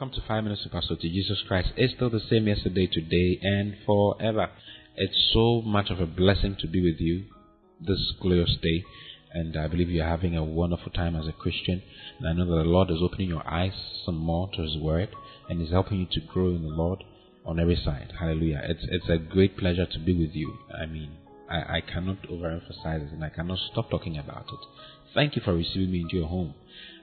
Welcome to Five Minutes with Pastor to Jesus Christ. It's still the same yesterday, today, and forever. It's so much of a blessing to be with you this glorious day, and I believe you're having a wonderful time as a Christian. And I know that the Lord is opening your eyes some more to His Word, and is helping you to grow in the Lord on every side. Hallelujah! It's it's a great pleasure to be with you. I mean, I, I cannot overemphasize it, and I cannot stop talking about it. Thank you for receiving me into your home.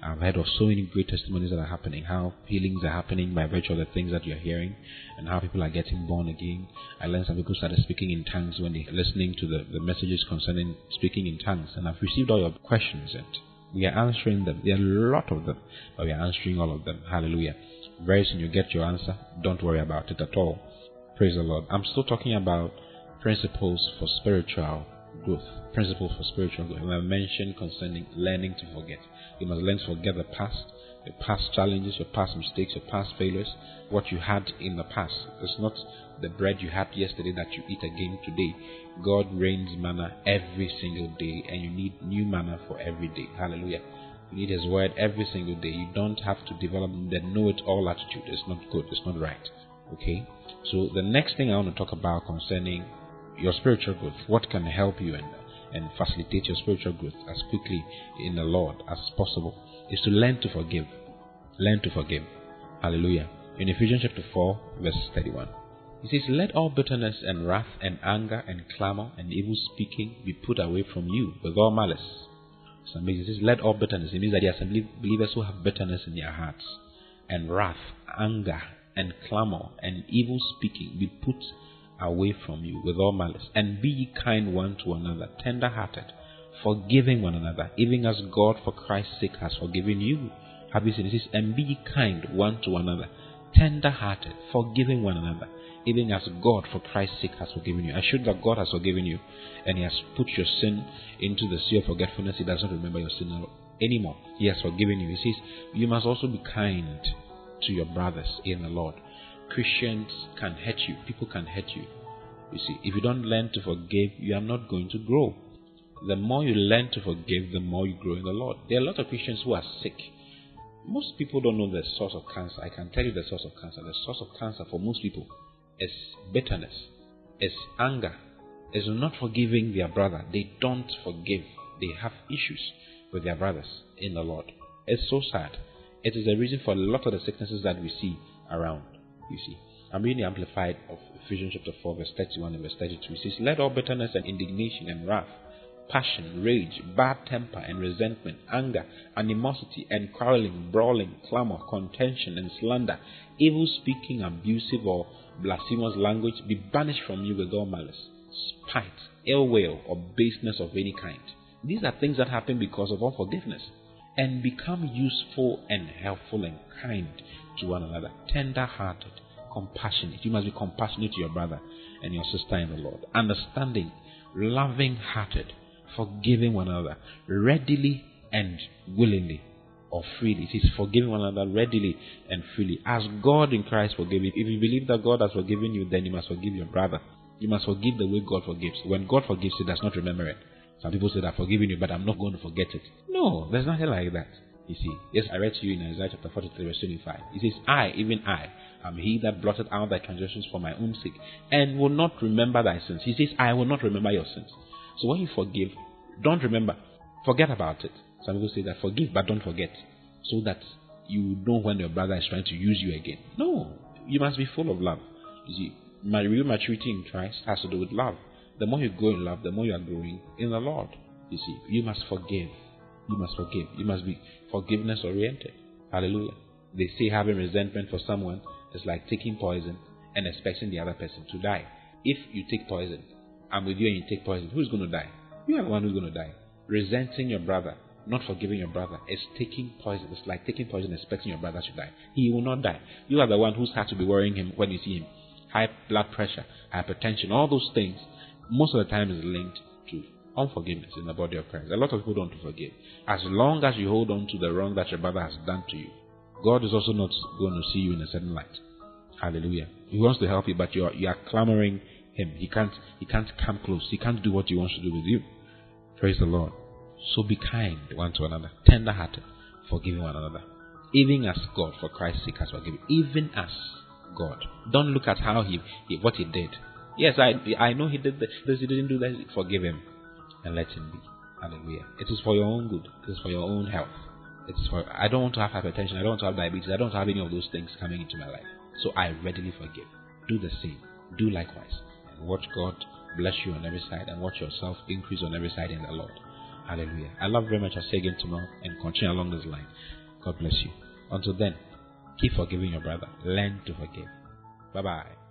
I've heard of so many great testimonies that are happening, how healings are happening by virtue of the things that you're hearing, and how people are getting born again. I learned some people started speaking in tongues when they're listening to the, the messages concerning speaking in tongues, and I've received all your questions, and we are answering them. There are a lot of them, but we are answering all of them. Hallelujah. Very soon you get your answer. Don't worry about it at all. Praise the Lord. I'm still talking about principles for spiritual growth. Principle for spiritual growth. And I mentioned concerning learning to forget. You must learn to forget the past, your past challenges, your past mistakes, your past failures, what you had in the past. It's not the bread you had yesterday that you eat again today. God rains manna every single day, and you need new manna for every day. Hallelujah. You need His word every single day. You don't have to develop the know it all attitude. It's not good. It's not right. Okay? So, the next thing I want to talk about concerning your spiritual growth, what can help you and, and facilitate your spiritual growth as quickly in the Lord as possible, is to learn to forgive. Learn to forgive. Hallelujah. In Ephesians chapter 4, verse 31. He says, Let all bitterness and wrath and anger and clamor and evil speaking be put away from you with all malice. Amazing. He says, Let all bitterness. It means that there are some believers who have bitterness in their hearts, and wrath, anger, and clamor and evil speaking be put away from you with all malice, and be ye kind one to another, tender hearted, forgiving one another, even as God for Christ's sake has forgiven you. Have you seen this? And be ye kind one to another, tender hearted, forgiving one another, even as God for Christ's sake has forgiven you. I showed that God has forgiven you and He has put your sin into the sea of forgetfulness. He does not remember your sin anymore. He has forgiven you. He says, You must also be kind to your brothers in the Lord. Christians can hurt you, people can hurt you. You see, if you don't learn to forgive, you are not going to grow. The more you learn to forgive, the more you grow in the Lord. There are a lot of Christians who are sick. Most people don't know the source of cancer. I can tell you the source of cancer. The source of cancer for most people is bitterness, is anger, is not forgiving their brother. They don't forgive. They have issues with their brothers in the Lord. It's so sad. It is the reason for a lot of the sicknesses that we see around. You see, I'm reading the Amplified of Ephesians chapter 4, verse 31 and verse 32. It says, Let all bitterness and indignation and wrath, passion, rage, bad temper and resentment, anger, animosity and quarreling, brawling, clamor, contention and slander, evil speaking, abusive or blasphemous language be banished from you with all malice, spite, ill will, or baseness of any kind. These are things that happen because of unforgiveness. And become useful and helpful and kind to one another, tender hearted, compassionate. You must be compassionate to your brother and your sister in the Lord, understanding, loving hearted, forgiving one another, readily and willingly or freely. It is forgiving one another readily and freely. As God in Christ forgave you. If you believe that God has forgiven you, then you must forgive your brother. You must forgive the way God forgives. When God forgives, He does not remember it. Some people say, I've forgiven you, but I'm not going to forget it. No, there's nothing like that. You see, yes, I read to you in Isaiah chapter 43, verse 25. It says, I, even I, am he that blotted out thy transgressions for my own sake, and will not remember thy sins. He says, I will not remember your sins. So when you forgive, don't remember. Forget about it. Some people say that forgive, but don't forget. So that you know when your brother is trying to use you again. No, you must be full of love. You see, my real maturity in Christ has to do with love. The more you go in love, the more you are growing in the Lord. You see, you must forgive. You must forgive. You must be forgiveness oriented. Hallelujah. They say having resentment for someone is like taking poison and expecting the other person to die. If you take poison, I'm with you and you take poison, who's going to die? You are the one who's going to die. Resenting your brother, not forgiving your brother, is taking poison. It's like taking poison expecting your brother to die. He will not die. You are the one who's had to be worrying him when you see him. High blood pressure, hypertension, all those things, most of the time is linked to unforgiveness in the body of Christ. A lot of people don't forgive. As long as you hold on to the wrong that your brother has done to you, God is also not going to see you in a certain light. Hallelujah. He wants to help you, but you are, you are clamoring him. He can't he can't come close. He can't do what he wants to do with you. Praise the Lord. So be kind one to another, tender hearted, forgiving one another. even as God, for Christ's sake, has forgiven. Even as God. Don't look at how he, he what he did. Yes, I I know he did this. He didn't do that. Forgive him and let him be. Hallelujah. It is for your own good. It is for your own health. It's for I don't want to have hypertension. I don't want to have diabetes. I don't have any of those things coming into my life. So I readily forgive. Do the same. Do likewise. And watch God bless you on every side and watch yourself increase on every side in the Lord. Hallelujah. I love very much. I'll say again tomorrow and continue along this line. God bless you. Until then, keep forgiving your brother. Learn to forgive. Bye bye.